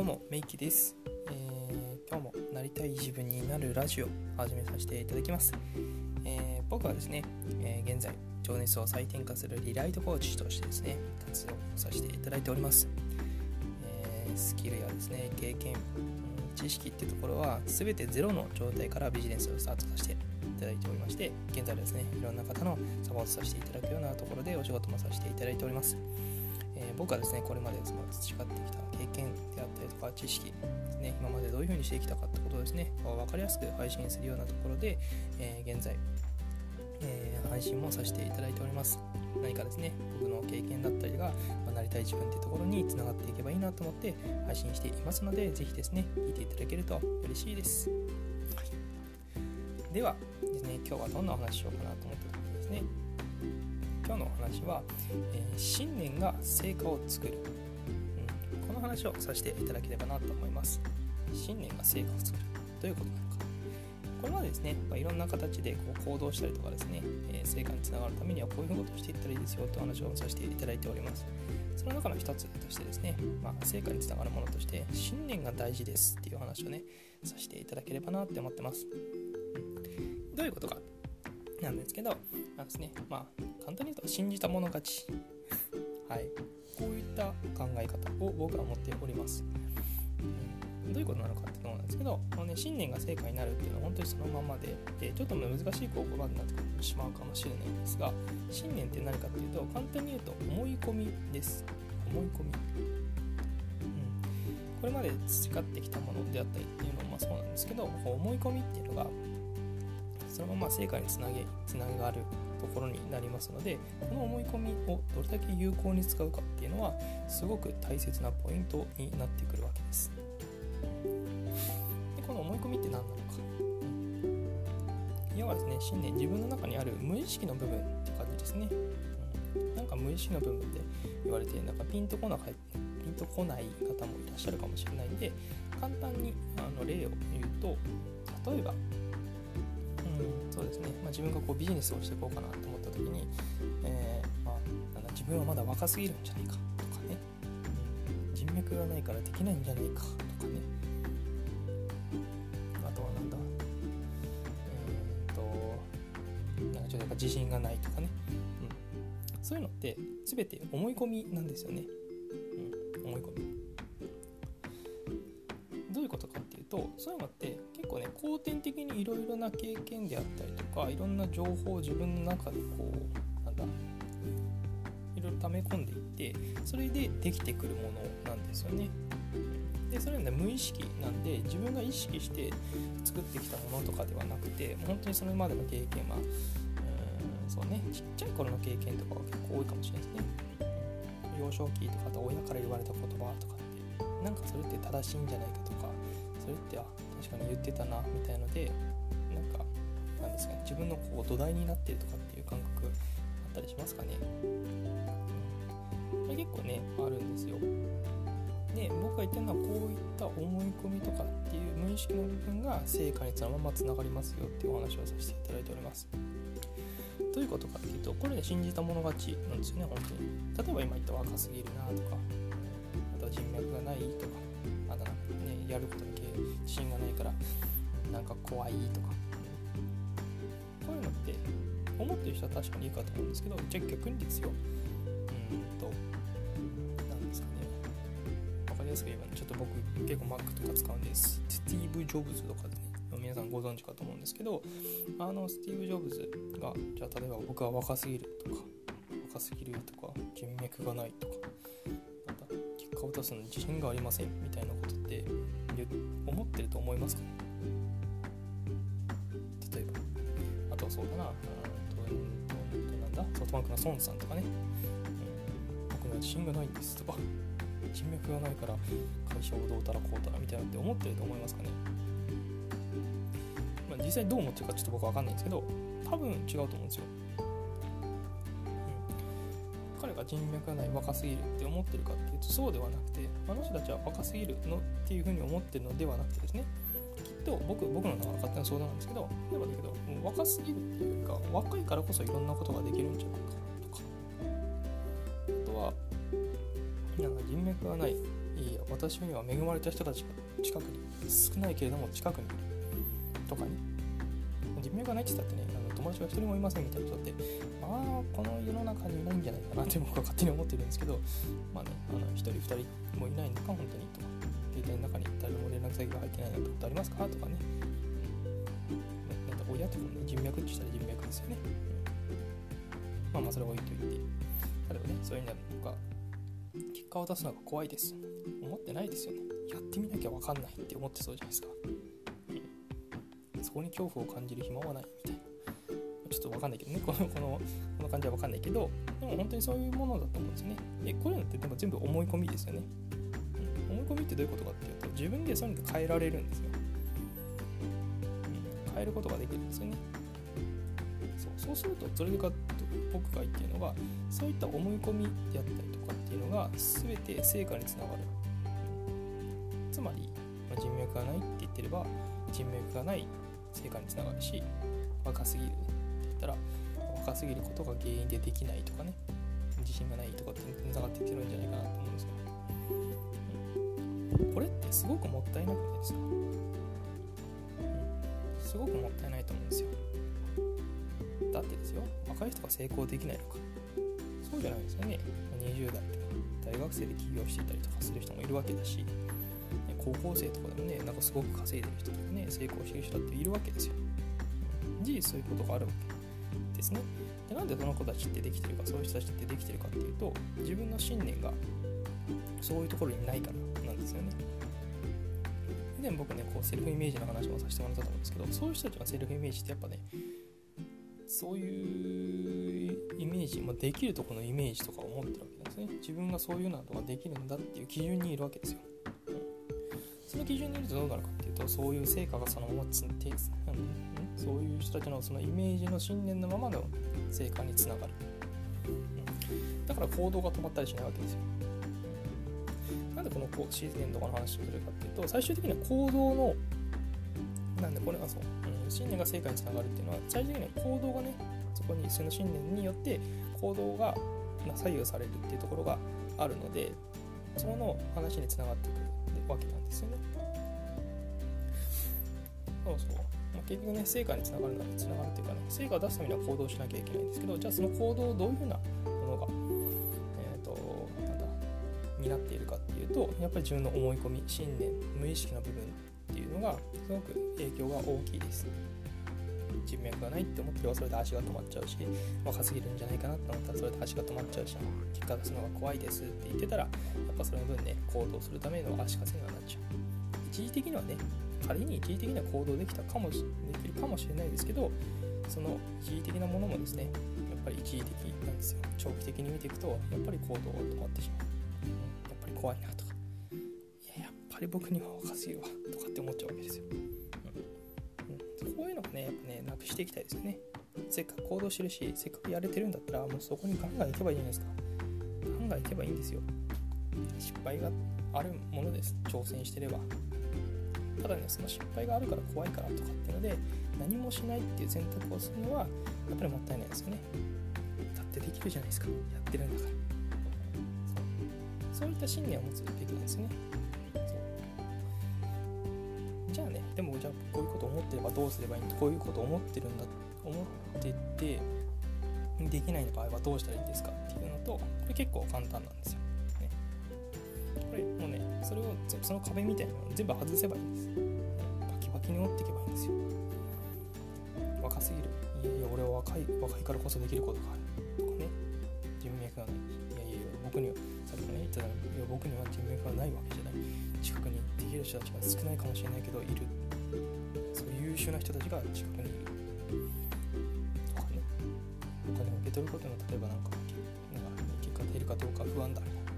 どうもメイキです、えー、今日もなりたい自分になるラジオを始めさせていただきます、えー、僕はですね、えー、現在情熱を再転化するリライトコーチとしてですね活動させていただいております、えスキルやですね経験、知識っていうところは全てゼロの状態からビジネスをスタートさせていただいておりまして現在ですねいろんな方のサポートさせていただくようなところでお仕事もさせていただいております、僕はですねこれまでその培ってきた経験であったりとか知識ですね今までどういうふうにしてきたかってことをですね分かりやすく配信するようなところで、えー、現在、えー、配信もさせていただいております。何かですね僕の経験だったりが、まあ、なりたい自分っていうところにつながっていけばいいなと思って配信していますのでぜひですね聞いていただけると嬉しいです、はい、ではですね今日はどんなお話しようかなと思った時にですね今日のお話は、えー、信念が成果を作る、うん、この話をさせていただければなと思います。信念が成果を作る。どういうことなのか。これまでですね、まあ、いろんな形でこう行動したりとかですね、えー、成果につながるためにはこういうことをしていったらいいですよという話をさせていただいております。その中の一つとしてですね、まあ、成果につながるものとして信念が大事ですっていう話をねさせていただければなって思ってます、どういうことかなんですけど、まあですね、まあ、簡単に言うと信じた者勝ち。はい。こういった考え方を僕は持っております。うんどういうことなのかっていうのなんですけど、このね、信念が成果になるっていうのは本当にそのままで、でちょっと難しい言葉になってしまうかもしれないんですが、信念って何かっていうと、簡単に言うと思い込みです。思い込み。うんこれまで培ってきたものであったりっていうのもそうなんですけど思い込みっていうのがそのまま成果につなげつながるところになりますのでこの思い込みをどれだけ有効に使うかっていうのはすごく大切なポイントになってくるわけです。でこの思い込みって何なのか。要はですね信念自分の中にある無意識の部分って感じですね、うん、なんか無意識の部分で言われてなんかピンとこなピンとこない方もいらっしゃるかもしれないんで簡単にあの例を言うと例えばそうですね、まあ、自分がこうビジネスをしていこうかなと思った時に、えー、まあ、なんだ自分はまだ若すぎるんじゃないかとかね、人脈がないからできないんじゃないかとかね。あとはなんだえー、っとなんかちょっとやっぱ自信がないとかね、うん、そういうのって全て思い込みなんですよね、うん、思い込み。どういうことかっていうとそういうのって後天的にいろいろな経験であったりとかいろんな情報を自分の中でこうなんだいろいろ溜め込んでいってそれでできてくるものなんですよね。でそれは、ね、無意識なんで自分が意識して作ってきたものとかではなくて本当にそれまでの経験はうんそうねちっちゃい頃の経験とかは結構多いかもしれないですね。幼少期とかあと親から言われた言葉とかってなんかそれって正しいんじゃないかとかそれってあ確かに言ってたなみたいのでなんかなんですかね自分のこう土台になってるとかっていう感覚あったりしますかね、これ結構ねあるんですよ。で僕が言ってるのはこういった思い込みとかっていう無意識の部分が成果にそのままつながりますよっていうお話をさせていただいております。どういうことかっていうとこれで信じた者勝ちなんですよね本当に。例えば今言った若すぎるなとかあとは人脈がないとかあとねやることに自信がないからなんか怖いとか。こういうのって思ってる人は確かにいいかと思うんですけどじゃあ逆にですよ。うんと何ですかね。分かりやすく言えば、ちょっと僕結構 Mac とか使うんですスティーブ・ジョブズとかでね皆さんご存知かと思うんですけどあのスティーブ・ジョブズがじゃあ例えば僕は若すぎるとか若すぎるとか人脈がないとか結果を出すのに自信がありませんみたいなことって思ってると思いますか？ね例えば。あとはそうだな。うんとなんだ。ソフトバンクの孫さんとかね、うん、僕には自信がないんですとか。人脈がないから会社をどうたらこうたらみたいなって思ってると思いますかね、まあ、実際どう思ってるかちょっと僕は分かんないんですけど多分違うと思うんですよ。彼が人脈がない若すぎるって思ってるかっていうとそうではなくてあの人たちは若すぎるのっていうふうに思ってるのではなくてですねきっと僕僕の中の勝手な相談なんですけど例えばだけど若すぎるっていうか若いからこそいろんなことができるんじゃないかなとかあとはなんか人脈がない私には恵まれた人たちが近くに少ないけれども近くにとかね人脈がないって言ったってね友達が一人もいませんみたいな人ってまあこの世の中にいないんじゃないかなって僕は勝手に思ってるんですけどまあねあの1人2人もいないのか本当にとか携帯の中に誰も連絡先が入ってないなんてことありますか？とかね。なんか親とかね人脈ってしたら人脈ですよね、うん、まあまあそれは置いといて。例えばねそういうのが結果を出すのが怖いです。思ってないですよね。やってみなきゃ分かんないって思ってそうじゃないですか、そこに恐怖を感じる暇はないみたいな。ちょっと分かんないけどね。このこのこの感じは分かんないけどでも本当にそういうものだと思うんですね。でこういうのってでも全部思い込みですよね、うん、思い込みってどういうことかっていうと自分でそういうのって変えられるんですよ、うん、変えることができるんですよね。そう。そうするとそれでかと僕が言っているのがそういった思い込みであったりとかっていうのが全て成果につながる。つまり、まあ、人脈がないって言ってれば人脈がない成果につながるし若すぎるったら若すぎることが原因でできないとかね。自信がないとかってつながってきてるんじゃないかなと思うんですよ、うん、これってすごくもったいなくないですか、うん、すごくもったいないと思うんですよ。だってですよ。若い人が成功できないのか。そうじゃないですよね。20代とか大学生で起業していたりとかする人もいるわけだし高校生とかでもねなんかすごく稼いでる人とかね成功してる人だっているわけですよ。事実そういうことがあるわけ。ですね。でなんでその子たちってできてるかそういう人たちってできてるかっていうと自分の信念がそういうところにないからなんですよね。以前僕ねこうセルフイメージの話もさせてもらったと思うんですけどそういう人たちのセルフイメージってやっぱねそういうイメージ、まあ、できるとこのイメージとかを持ってるわけですね。自分がそういうのとかできるんだっていう基準にいるわけですよ、その基準にいるとどうなるかっていうとそういう成果がそのままつって、うん、そういう人たちのそのイメージの信念のままの成果につながる、うん、だから行動が止まったりしないわけですよ。なんでこのシーズンとかの話をするかっていうと最終的には行動のなんでこれがそう、うん、信念が成果につながるっていうのは最終的には行動がねそこにその信念によって行動が左右されるっていうところがあるのでその話につながってくるわけなんですよね。そうそう、結局ね成果につながるならつながるっていうかね成果を出すためには行動しなきゃいけないんですけどじゃあその行動をどういうふうなものがえっ、ー、となんだ担っているかっていうとやっぱり自分の思い込み信念無意識の部分っていうのがすごく影響が大きいです。人脈がないって思ってればそれで足が止まっちゃうし若すぎるんじゃないかなって思ったらそれで足が止まっちゃうし結果出すのが怖いですって言ってたらやっぱその分ね行動するための足かせにはなっちゃう。一時的にはね仮に一時的には行動できたかもしできるかもしれないですけどその一時的なものもですねやっぱり一時的なんですよ。長期的に見ていくとやっぱり行動が止まってしまう、うん、やっぱり怖いなとか。いややっぱり僕には若すぎるわとかって思っちゃうわけですよ。ね、やっぱね、なくしていきたいですよね。せっかく行動してるし、せっかくやれてるんだったら、もうそこにガンガン行けばいいじゃないですか。ガンガン行けばいいんですよ。失敗があるものです。挑戦してれば。ただね、その失敗があるから怖いからとかっていうので、何もしないっていう選択をするのは、やっぱりもったいないですよね。だってできるじゃないですか。やってるんだから。そういった信念を持つべきなんですよね。でもじゃあこういうこと思ってればどうすればいいんだこういうこと思ってるんだ思っててできない場合はどうしたらいいんですかっていうのとこれ結構簡単なんですよ、ね、これもうねそれをその壁みたいなのを全部外せばいいんです。バキバキに折っていけばいいんですよ。若すぎる。いやいや俺は若い若いからこそできることがある。とかね。人脈がない。いやいや僕にはさっきもね言ったいや僕には人脈がないわけじゃない。近くにできる人たちが少ないかもしれないけどいる。優秀な人たちが近くにいるとかねお金を受け取ることの例えばなんかなんか結果出るかどうか不安だみたいな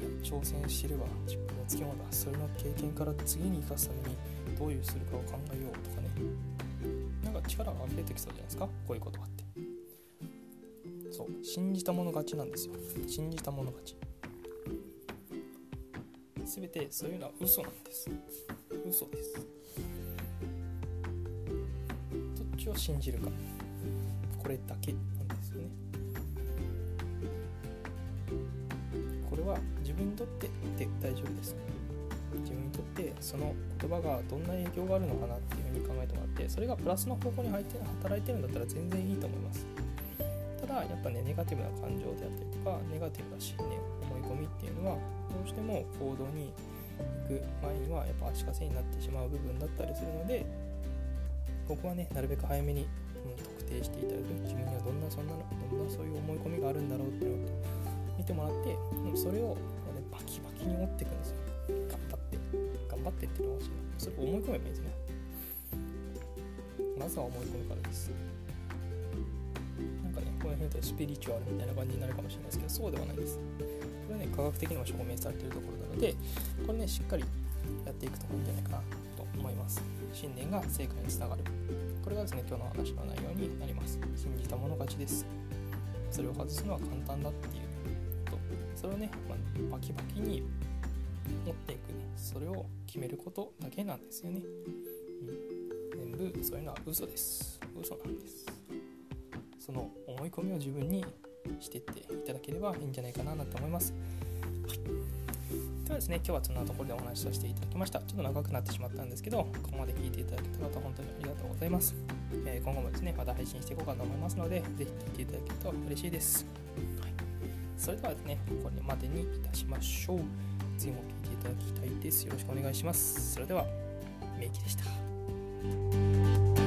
いや挑戦してれば自分のつけもだそれの経験から次に生かすためにどういうするかを考えようとかね。なんか力が溢れてきそうじゃないですか。こういうことがあって。そう。信じたもの勝ちなんですよ。信じたもの勝ち。全てそういうのは嘘なんです。嘘です。を信じるか。これだけなんですよね。これは自分にとってで大丈夫です。自分にとってその言葉がどんな影響があるのかなっていうふうに考えてもらってそれがプラスの方向に入って働いてるんだったら全然いいと思います。ただやっぱねネガティブな感情であったりとかネガティブな信念思い込みっていうのはどうしても行動に行く前にはやっぱ足かせになってしまう部分だったりするのでここはねなるべく早めに、うん、特定していただく自分にはどんなそんなのどんなそういう思い込みがあるんだろうっていうのを見てもらって、うん、それを、ね、バキバキに持っていくんですよ。頑張って頑張ってっていうのはそれを思い込めばいいですねまずは思い込むからです。なんかねこの辺だとスピリチュアルみたいな感じになるかもしれないですけどそうではないです。これはね科学的にも証明されているところなのでこれねしっかりやっていくといいんじゃないかなと思います。信念が成果につながる。これがですね今日の話の内容になります。信じたもの勝ちです。それを外すのは簡単だっていうこと。それをね、まあ、バキバキに持っていくね。それを決めることだけなんですよね、うん、全部そういうのは嘘です。嘘なんです。その思い込みを自分にしてっていただければいいんじゃないかなと思います、ではですね、今日はそんなところでお話しさせていただきました。ちょっと長くなってしまったんですけど、ここまで聞いていただけた方、本当にありがとうございます。えー、今後もですね、また配信していこうかと思いますので、ぜひ聞いていただけると嬉しいです。はい、それではですね、これまでにいたしましょう。次も聞いていただきたいです。よろしくお願いします。それでは、メイキでした。